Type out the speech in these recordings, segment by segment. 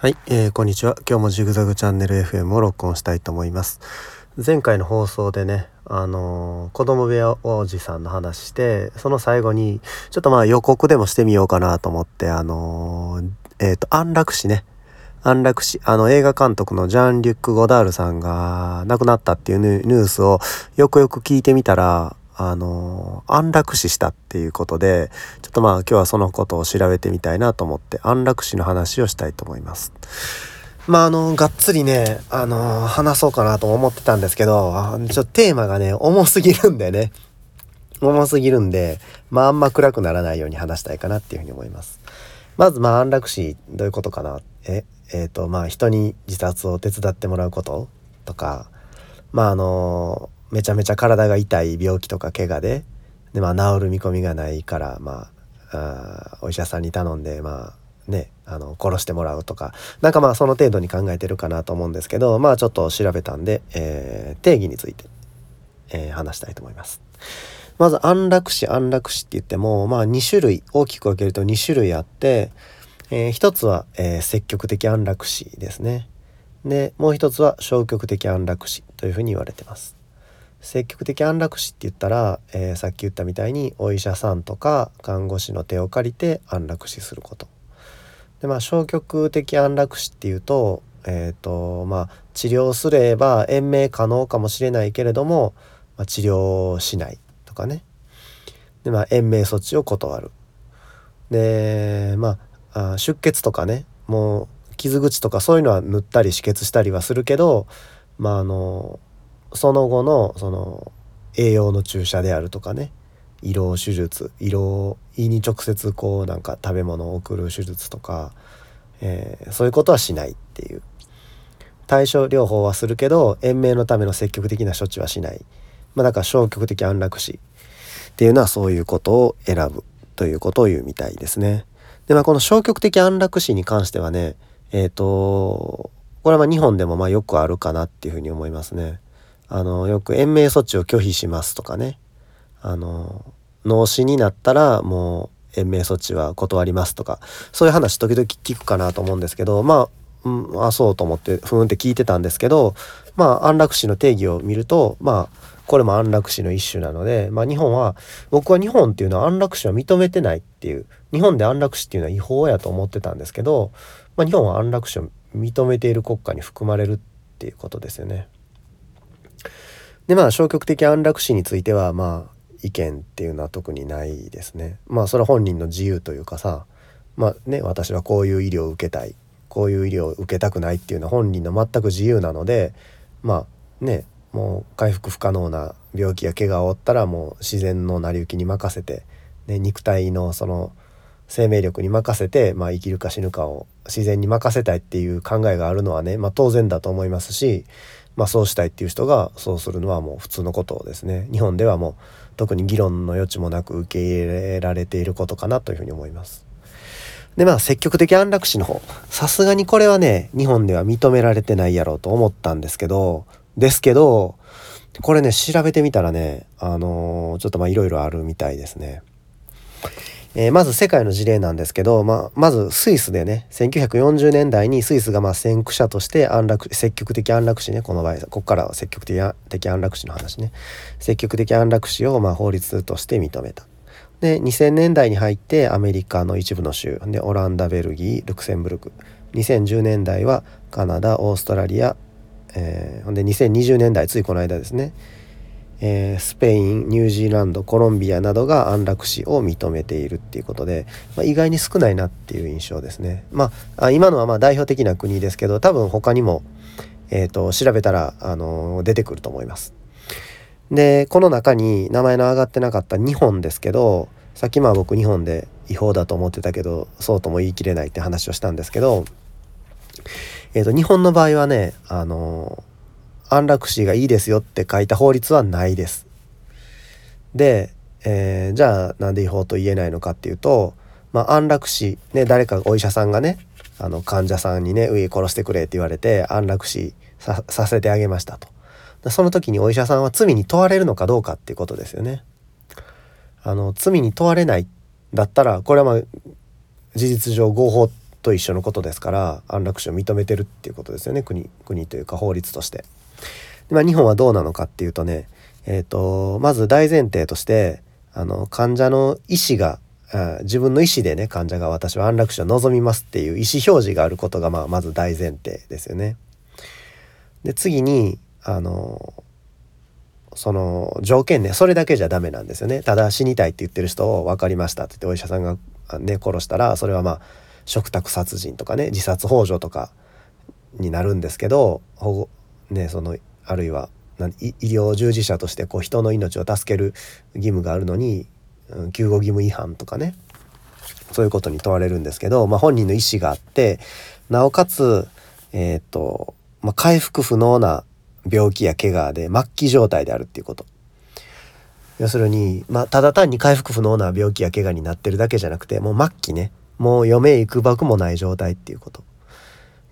はい、えー、こんにちは。今日もジグザグチャンネル FM を録音したいと思います。前回の放送でね、あのー、子供部屋おじさんの話して、その最後に、ちょっとまあ予告でもしてみようかなと思って、あのー、えっ、ー、と、安楽死ね。安楽死、あの映画監督のジャン・リュック・ゴダールさんが亡くなったっていうニュースをよくよく聞いてみたら、あの安楽死したっていうことでちょっとまあ今日はそのことを調べてみたいなと思って安楽死の話をしたいと思います。まああのがっつりねあの話そうかなと思ってたんですけどちょっとテーマがね重すぎるんでね重すぎるんでまああんま暗くならないように話したいかなっていうふうに思います。まずまあ安楽死どういうことかなええー、とまあ人に自殺を手伝ってもらうこととかまああのめちゃめちゃ体が痛い病気とか怪我でで、まあ、治る見込みがないからまああお医者さんに頼んでまあねあの殺してもらうとかなんかまあその程度に考えてるかなと思うんですけどまあちょっと調べたんで、えー、定義について、えー、話したいと思います。まず安楽死安楽死って言ってもまあ2種類大きく分けると2種類あって、えー、一つは、えー、積極的安楽死ですね。でもう一つは消極的安楽死というふうに言われてます。積極的安楽死って言ったら、えー、さっき言ったみたいにお医者さんとか看護師の手を借りて安楽死すること。でまあ消極的安楽死っていうと,、えーとまあ、治療すれば延命可能かもしれないけれども、まあ、治療しないとかねで、まあ、延命措置を断る。でまあ出血とかねもう傷口とかそういうのは塗ったり止血したりはするけどまああのその後のその栄養の注射であるとかね胃ろう手術胃ろ胃に直接こうなんか食べ物を送る手術とか、えー、そういうことはしないっていう対症療法はするけど延命のための積極的な処置はしない、まあ、だから消極的安楽死っていうのはそういうことを選ぶということを言うみたいですね。でまあこの消極的安楽死に関してはねえっ、ー、とこれはまあ日本でもまあよくあるかなっていうふうに思いますね。あのよく延命措置を拒否しますとかねあの脳死になったらもう延命措置は断りますとかそういう話時々聞くかなと思うんですけどまあ、うん、あそうと思ってふーんって聞いてたんですけどまあ安楽死の定義を見るとまあこれも安楽死の一種なので、まあ、日本は僕は日本っていうのは安楽死は認めてないっていう日本で安楽死っていうのは違法やと思ってたんですけど、まあ、日本は安楽死を認めている国家に含まれるっていうことですよね。でまあ消極的安楽死についてはまあ意見っていうのは特にないですね。まあそれは本人の自由というかさまあね私はこういう医療を受けたいこういう医療を受けたくないっていうのは本人の全く自由なのでまあねもう回復不可能な病気や怪我を負ったらもう自然の成り行きに任せて、ね、肉体のその生命力に任せて、まあ、生きるか死ぬかを自然に任せたいっていう考えがあるのはね、まあ、当然だと思いますしまあ、そうしたいっていう人がそうするのはもう普通のことですね日本ではもう特に議論の余地もなく受け入れられていることかなというふうに思います。でまあ積極的安楽死の方さすがにこれはね日本では認められてないやろうと思ったんですけどですけどこれね調べてみたらねあのー、ちょっとまあいろいろあるみたいですね。えー、まず世界の事例なんですけど、まあ、まずスイスでね1940年代にスイスがまあ先駆者として安楽積極的安楽死ねこの場合ここからは積極的安楽死の話ね。積極的安楽死をまあ法律として認めた。で2000年代に入ってアメリカの一部の州でオランダベルギールクセンブルク。2010年代はカナダオーストラリア、えー、ほんで2020年代ついこの間ですね。えー、スペインニュージーランドコロンビアなどが安楽死を認めているっていうことで、まあ、意外に少ないなっていう印象ですね。まあ、今のはま代表的な国ですけど多分他にも、えーと、調べたら、あのー、出てくると思います。でこの中に名前の挙がってなかった日本ですけどさっきまあ僕日本で違法だと思ってたけどそうとも言い切れないって話をしたんですけど、えーと日本の場合はね、あのー安楽死がいいですよって書いた法律はないです。で、えー、じゃあなんで違法と言えないのかっていうと、まあ、安楽死、ね、誰かお医者さんがねあの患者さんにね「上殺してくれ」って言われて安楽死させてあげましたと。その時にお医者さんは罪に問われるのかどうかっていうことですよね。あの罪に問われないだったらこれはまあ事実上合法とと一緒のことですから安楽死を認めてるっていうことですよね国国というか法律として。まあ、日本はどうなのかっていうとね、えーと、まず大前提としてあの患者の意思が自分の意思でね患者が私は安楽死を望みますっていう意思表示があることが、まあ、まず大前提ですよね。で次にあのその条件ねそれだけじゃダメなんですよねただ死にたいって言ってる人を分かりましたって言ってお医者さんがね殺したらそれはまあ嘱託殺人とかね自殺幇助とかになるんですけど保護ねそのあるいは医療従事者としてこう人の命を助ける義務があるのに、救護義務違反とかねそういうことに問われるんですけど、まあ、本人の意思があってなおかつ、えーとまあ、回復不能な病気や怪我で末期状態であるっていうこと。要するに、まあ、ただ単に回復不能な病気や怪我になってるだけじゃなくてもう末期ねもう余命いくばくもない状態っていうこと。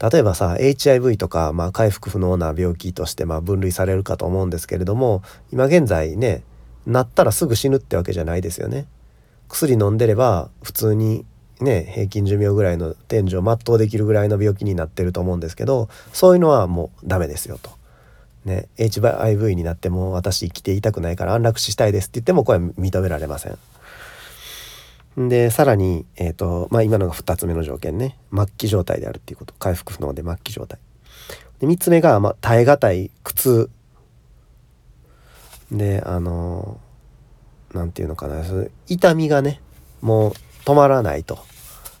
例えばさ HIV とか、まあ、回復不能な病気としてまあ分類されるかと思うんですけれども今現在ねなったらすぐ死ぬってわけじゃないですよね。薬飲んでれば普通にね平均寿命ぐらいの天寿を全うできるぐらいの病気になってると思うんですけどそういうのはもうダメですよと。ね HIV になっても私生きていたくないから安楽死したいですって言ってもこれは認められません。でさらに、えーとまあ、今のが2つ目の条件ね。末期状態であるっていうこと。回復不能で末期状態。で3つ目が、まあ、耐え難い苦痛。であの何て言うのかな。痛みがねもう止まらないと。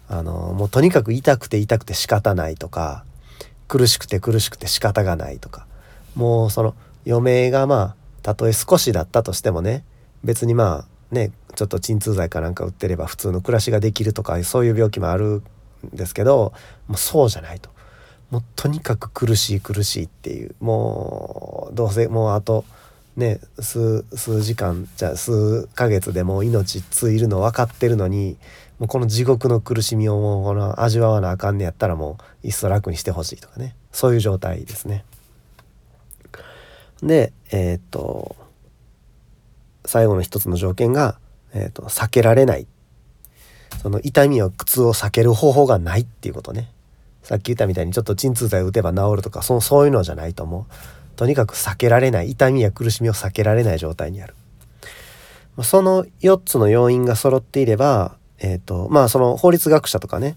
あのもうとにかく痛くて痛くて仕方ないとか苦しくて苦しくて仕方がないとか。もうその余命がまあたとえ少しだったとしてもね別にまあねちょっと鎮痛剤かなんか売ってれば普通の暮らしができるとかそういう病気もあるんですけどもうそうじゃないと。もうとにかく苦しい苦しいっていう。もうどうせもうあとね数時間じゃ数ヶ月でもう命ついるの分かってるのにもうこの地獄の苦しみをもうこの味わわなあかんねやったらもういっそ楽にしてほしいとかね。そういう状態ですね。でえー、っと最後の一つの条件が、えーと、避けられない。その痛みや苦痛を避ける方法がないっていうことね。さっき言ったみたいにちょっと鎮痛剤を打てば治るとかそそういうのじゃないと思う。とにかく避けられない。痛みや苦しみを避けられない状態にある。その4つの要因が揃っていればえっ、ー、とまあその法律学者とかね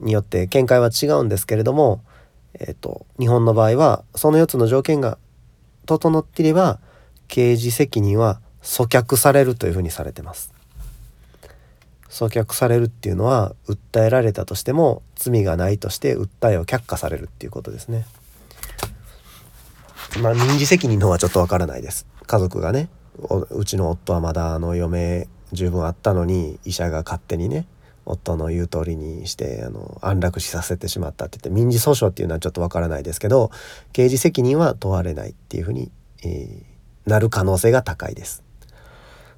によって見解は違うんですけれどもえっ、ー、と日本の場合はその4つの条件が整っていれば刑事責任は阻却されるというふうにされてます。阻却されるっていうのは訴えられたとしても罪がないとして訴えを却下されるっていうことですね。まあ民事責任の方はちょっとわからないです。家族がねうちの夫はまだあの余命十分あったのに医者が勝手にね夫の言う通りにしてあの安楽死させてしまったって言って民事訴訟っていうのはちょっとわからないですけど刑事責任は問われないっていうふうに、えー、なる可能性が高いです。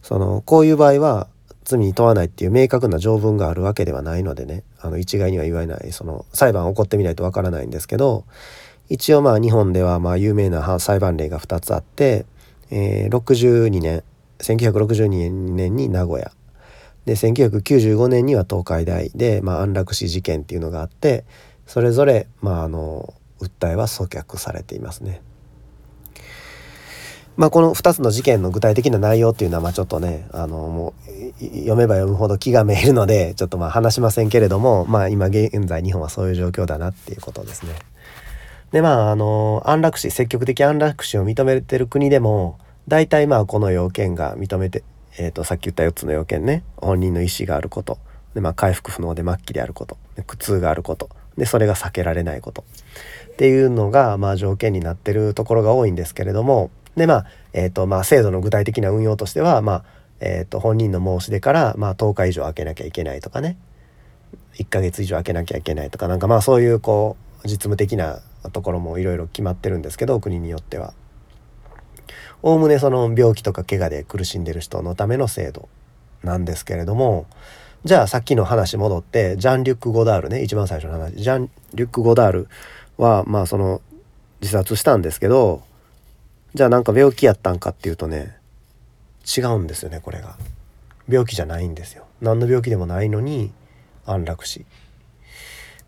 そのこういう場合は罪に問わないっていう明確な条文があるわけではないのでね。あの一概には言わない。その裁判起こってみないとわからないんですけど一応まあ日本ではまあ有名な裁判例が2つあって、えー、62年1962年に名古屋。で1995年には東海大。で、まあ、安楽死事件っていうのがあってそれぞれ、まあ、あの訴えは阻却されていますね。まあ、この2つの事件の具体的な内容っていうのはまあちょっとねあのもう読めば読むほど気がめいるので ちょっとまあ話しませんけれども、まあ、今現在日本はそういう状況だなっていうことですね。でまああの安楽死積極的安楽死を認めてる国でも大体まあこの要件が認めて、えー、とさっき言った4つの要件ね。本人の意思があること。で、まあ、回復不能で末期であること。苦痛があること。でそれが避けられないこと。っていうのがまあ条件になってるところが多いんですけれどもでまあ、えーとまあ、制度の具体的な運用としては、まあえーと、本人の申し出から、まあ、10日以上空けなきゃいけないとかね1ヶ月以上空けなきゃいけないとかなんかまあそういうこう実務的なところもいろいろ決まってるんですけど国によっては。おおむねその病気とか怪我で苦しんでる人のための制度なんですけれどもじゃあさっきの話戻ってジャン・リュック・ゴダールね一番最初の話ジャン・リュック・ゴダールはまあその自殺したんですけどじゃあなんか病気やったんかっていうとね違うんですよねこれが。病気じゃないんですよ。何の病気でもないのに安楽死。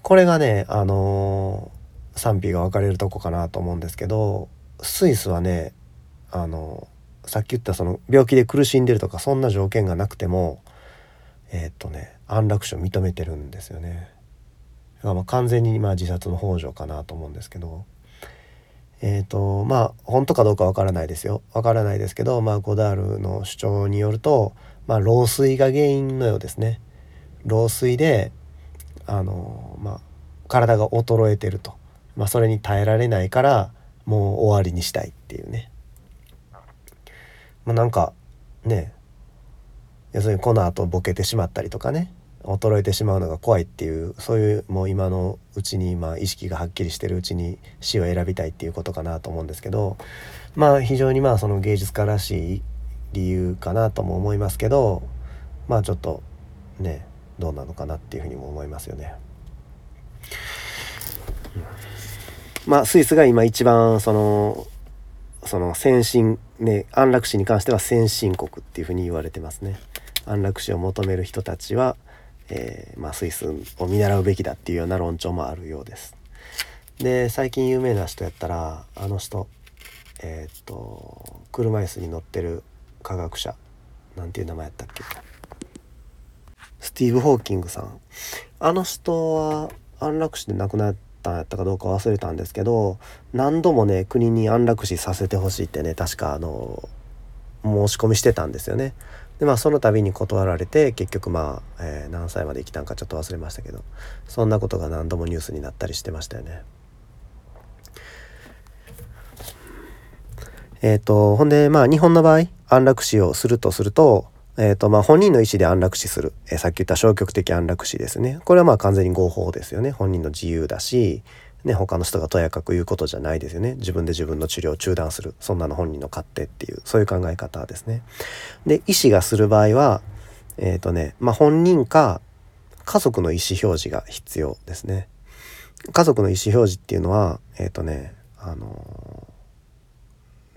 これがねあのー、賛否が分かれるとこかなと思うんですけどスイスはねあのー、さっき言ったその病気で苦しんでるとかそんな条件がなくてもえー、っとね安楽死を認めてるんですよね。だからまあ完全にまあ自殺の幇助かなと思うんですけど。えっ、とまあ本当かどうかわからないですよわからないですけどまあゴダールの主張によるとまあ老衰が原因のようですね。老衰であのまあ体が衰えてると、まあ、それに耐えられないからもう終わりにしたいっていうね。まあ、なんかね要するにこの後ボケてしまったりとかね衰えてしまうのが怖いっていうそういうもう今のうちにまあ意識がはっきりしてるうちに死を選びたいっていうことかなと思うんですけどまあ非常にまあその芸術家らしい理由かなとも思いますけどまあちょっとねどうなのかなっていうふうにも思いますよね。まあスイスが今一番そのその先進ね安楽死に関しては先進国っていうふうに言われてますね。安楽死を求める人たちは、えー、まあ、スイスを見習うべきだっていうような論調もあるようです。で最近有名な人やったらあの人えー、っと車椅子に乗ってる科学者なんていう名前やったっけ？スティーブ・ホーキングさんあの人は安楽死で亡くなったんやったかどうか忘れたんですけど何度もね国に安楽死させてほしいってね確かあの申し込みしてたんですよね。でまあその度に断られて結局まあ、えー、何歳まで生きたんかちょっと忘れましたけどそんなことが何度もニュースになったりしてましたよね。えっ、ー、とほんでまあ日本の場合安楽死をするとするとえーとまあ、本人の意思で安楽死する、えー、さっき言った消極的安楽死ですね。これはまあ完全に合法ですよね。本人の自由だし、ね、他の人がとやかく言うことじゃないですよね自分で自分の治療を中断するそんなの本人の勝手っていうそういう考え方ですね。で医師がする場合はえっ、ー、とね、まあ、本人か家族の意思表示が必要ですね。家族の意思表示っていうのはえっ、ー、とねあの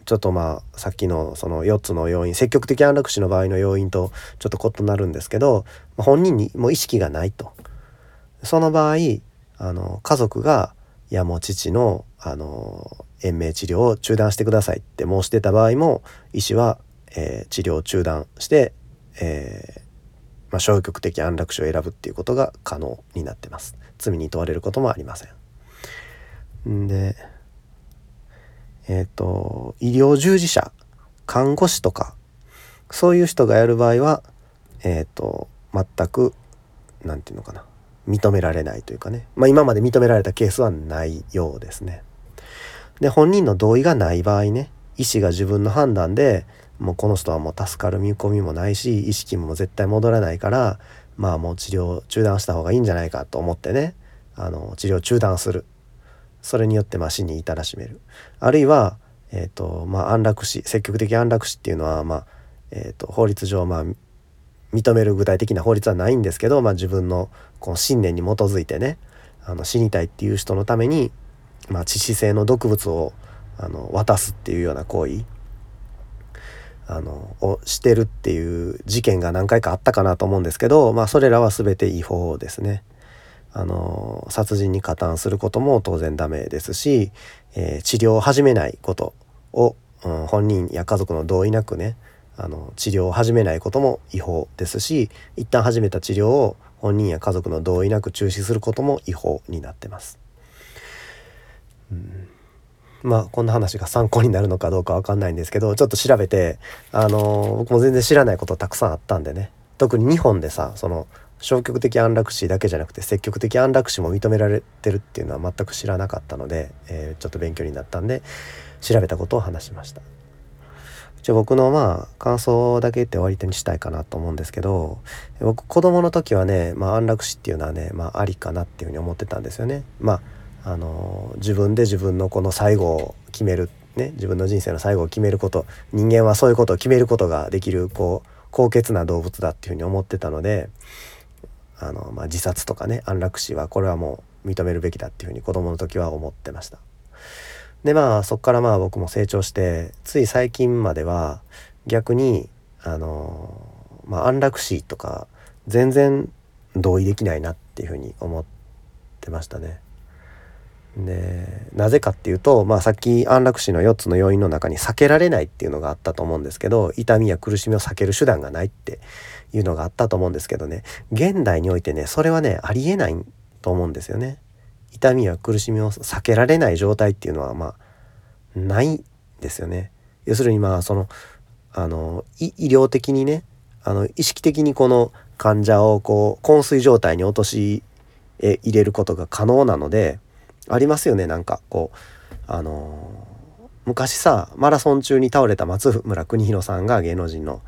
ちょっとまあさっきのその4つの要因積極的安楽死の場合の要因とちょっと異なるんですけど本人にも意識がないとその場合あの家族が「いやもう父のあの延命治療を中断してください」って申してた場合も医師は、えー、治療を中断して、えーまあ、消極的安楽死を選ぶっていうことが可能になってます。罪に問われることもありませんん。でえっ、ー、と、医療従事者、看護師とか、そういう人がやる場合は、えっ、ー、と、全く、何て言うのかな、認められないというかね、まあ今まで認められたケースはないようですね。で、本人の同意がない場合ね、医師が自分の判断でもうこの人はもう助かる見込みもないし意識も絶対戻らないからまあもう治療中断した方がいいんじゃないかと思ってねあの治療中断する。それによってまあ死に至らしめる。あるいは、えーとまあ、安楽死積極的安楽死っていうのは、まあえーと、法律上、まあ、認める具体的な法律はないんですけど、まあ、自分のこの信念に基づいてねあの死にたいっていう人のために、まあ、致死性の毒物をあの渡すっていうような行為あのをしてるっていう事件が何回かあったかなと思うんですけど、まあ、それらは全て違法ですね。あの殺人に加担することも当然ダメですし、えー、治療を始めないことを、うん、本人や家族の同意なくねあの治療を始めないことも違法ですし一旦始めた治療を本人や家族の同意なく中止することも違法になってます。うん、まあこんな話が参考になるのかどうか分かんないんですけどちょっと調べてあの僕も全然知らないことたくさんあったんでね特に日本でさその消極的安楽死だけじゃなくて積極的安楽死も認められてるっていうのは全く知らなかったので、えー、ちょっと勉強になったんで調べたことを話しました。じゃ僕のまあ感想だけ言って終わりにしたいかなと思うんですけど僕子供の時はね、まあ、安楽死っていうのはね、まあ、ありかなっていうふうに思ってたんですよね。まああの自分で自分のこの最後を決める、ね、自分の人生の最後を決めること人間はそういうことを決めることができるこう高潔な動物だっていうふうに思ってたのであの、まあ、自殺とかね安楽死はこれはもう認めるべきだっていうふうに子供の時は思ってました。でまあそこからまあ僕も成長してつい最近までは逆にあの、まあ、安楽死とか全然同意できないなっていうふうに思ってましたね。でなぜかっていうと、まあ、さっき安楽死の4つの要因の中に避けられないっていうのがあったと思うんですけど痛みや苦しみを避ける手段がないっていうのがあったと思うんですけどね現代においてねそれはねありえないと思うんですよね。痛みや苦しみを避けられない状態っていうのはまあないですよね。要するにまあそのあの医療的にねあの意識的にこの患者をこう昏睡状態に落とし入れることが可能なのでありますよねなんかこうあのー、昔さマラソン中に倒れた松村邦弘さんが芸能人の、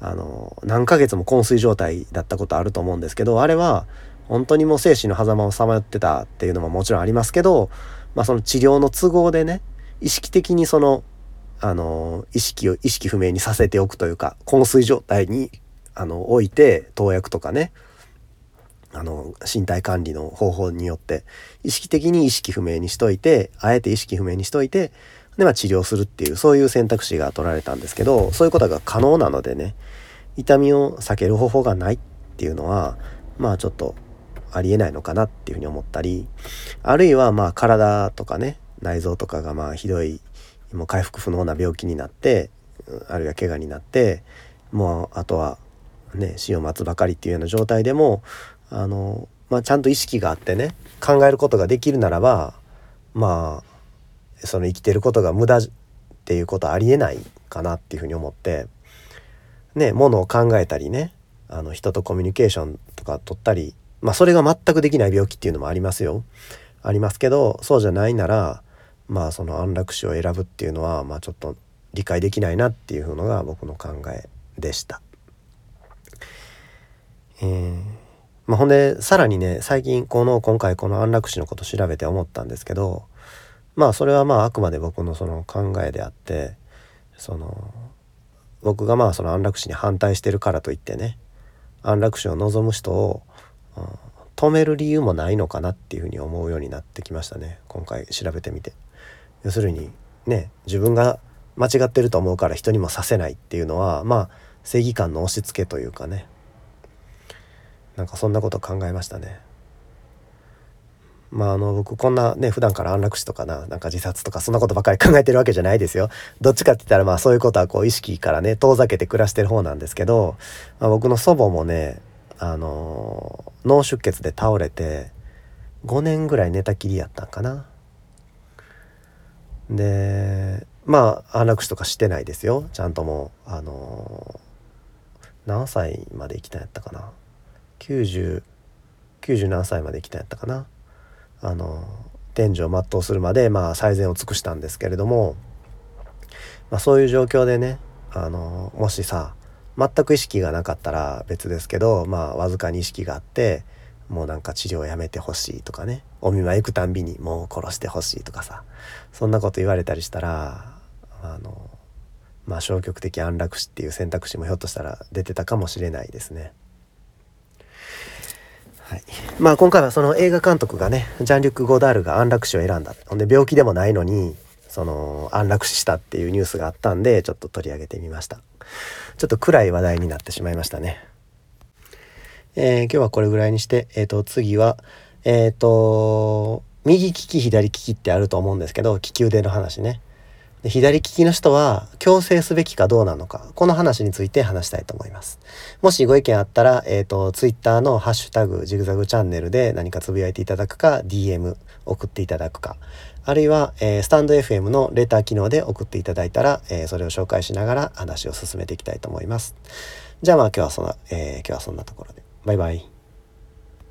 あのー、何ヶ月も昏睡状態だったことあると思うんですけどあれは本当にもう生死の狭間をさまよってたっていうのももちろんありますけど、まあ、その治療の都合でね意識的にそのあの意識を意識不明にさせておくというか昏睡状態にあの置いて投薬とかねあの身体管理の方法によって意識的に意識不明にしといてあえて意識不明にしといてで、まあ、治療するっていうそういう選択肢が取られたんですけどそういうことが可能なのでね痛みを避ける方法がないっていうのはまあちょっとありえないのかなっていうふうに思ったりあるいはまあ体とかね内臓とかがまあひどいもう回復不能な病気になってあるいは怪我になってもうあとはね死を待つばかりっていうような状態でもあの、まあ、ちゃんと意識があってね考えることができるならばまあその生きてることが無駄っていうことはありえないかなっていうふうに思ってねものを考えたりねあの人とコミュニケーションとか取ったりまあそれが全くできない病気っていうのもありますよ。ありますけどそうじゃないならまあその安楽死を選ぶっていうのはまあちょっと理解できないなっていうのが僕の考えでした。えーまあ、ほんでさらにね最近この今回この安楽死のこと調べて思ったんですけどまあそれはまああくまで僕のその考えであってその僕がまあその安楽死に反対してるからといってね安楽死を望む人を、止める理由もないのかなっていうふうに思うようになってきましたね今回調べてみて。要するにね自分が間違ってると思うから人にもさせないっていうのはまあ正義感の押し付けというかねなんかそんなこと考えましたね。まああの僕こんなね普段から安楽死とかななんか自殺とかそんなことばかり考えてるわけじゃないですよ。どっちかって言ったらまあそういうことはこう意識からね遠ざけて暮らしてる方なんですけど、まあ、僕の祖母もねあの脳出血で倒れて5年ぐらい寝たきりやったんかな。でまあ安楽死とかしてないですよちゃんともうあの何歳まで生きたんやったかな。9090何歳まで来たんやったかなあの天寿を全うするまでまあ最善を尽くしたんですけれども、まあ、そういう状況でねあのもしさ全く意識がなかったら別ですけどまあわずかに意識があってもうなんか治療をやめてほしいとかね。お見舞い行くたんびにもう殺してほしいとかさ。そんなこと言われたりしたらあのまあ消極的安楽死っていう選択肢もひょっとしたら出てたかもしれないですね。はい、まあ今回はその映画監督がねジャン・リュック・ゴダールが安楽死を選んだ。ほんで病気でもないのにその安楽死したっていうニュースがあったんでちょっと取り上げてみました。ちょっと暗い話題になってしまいましたね。えー、今日はこれぐらいにしてえっ、ー、と次はえっ、ー、と右利き左利きってあると思うんですけど利き腕の話ね。で左利きの人は強制すべきかどうなのか、この話について話したいと思います。もしご意見あったら、えっ、ー、と、ツイッターのハッシュタグ、ジグザグチャンネルで何かつぶやいていただくか、DM 送っていただくか、あるいは、えー、スタンド FM のレター機能で送っていただいたら、えー、それを紹介しながら話を進めていきたいと思います。じゃあまあ今日はそんな、え今日はそんなところで。バイバイ。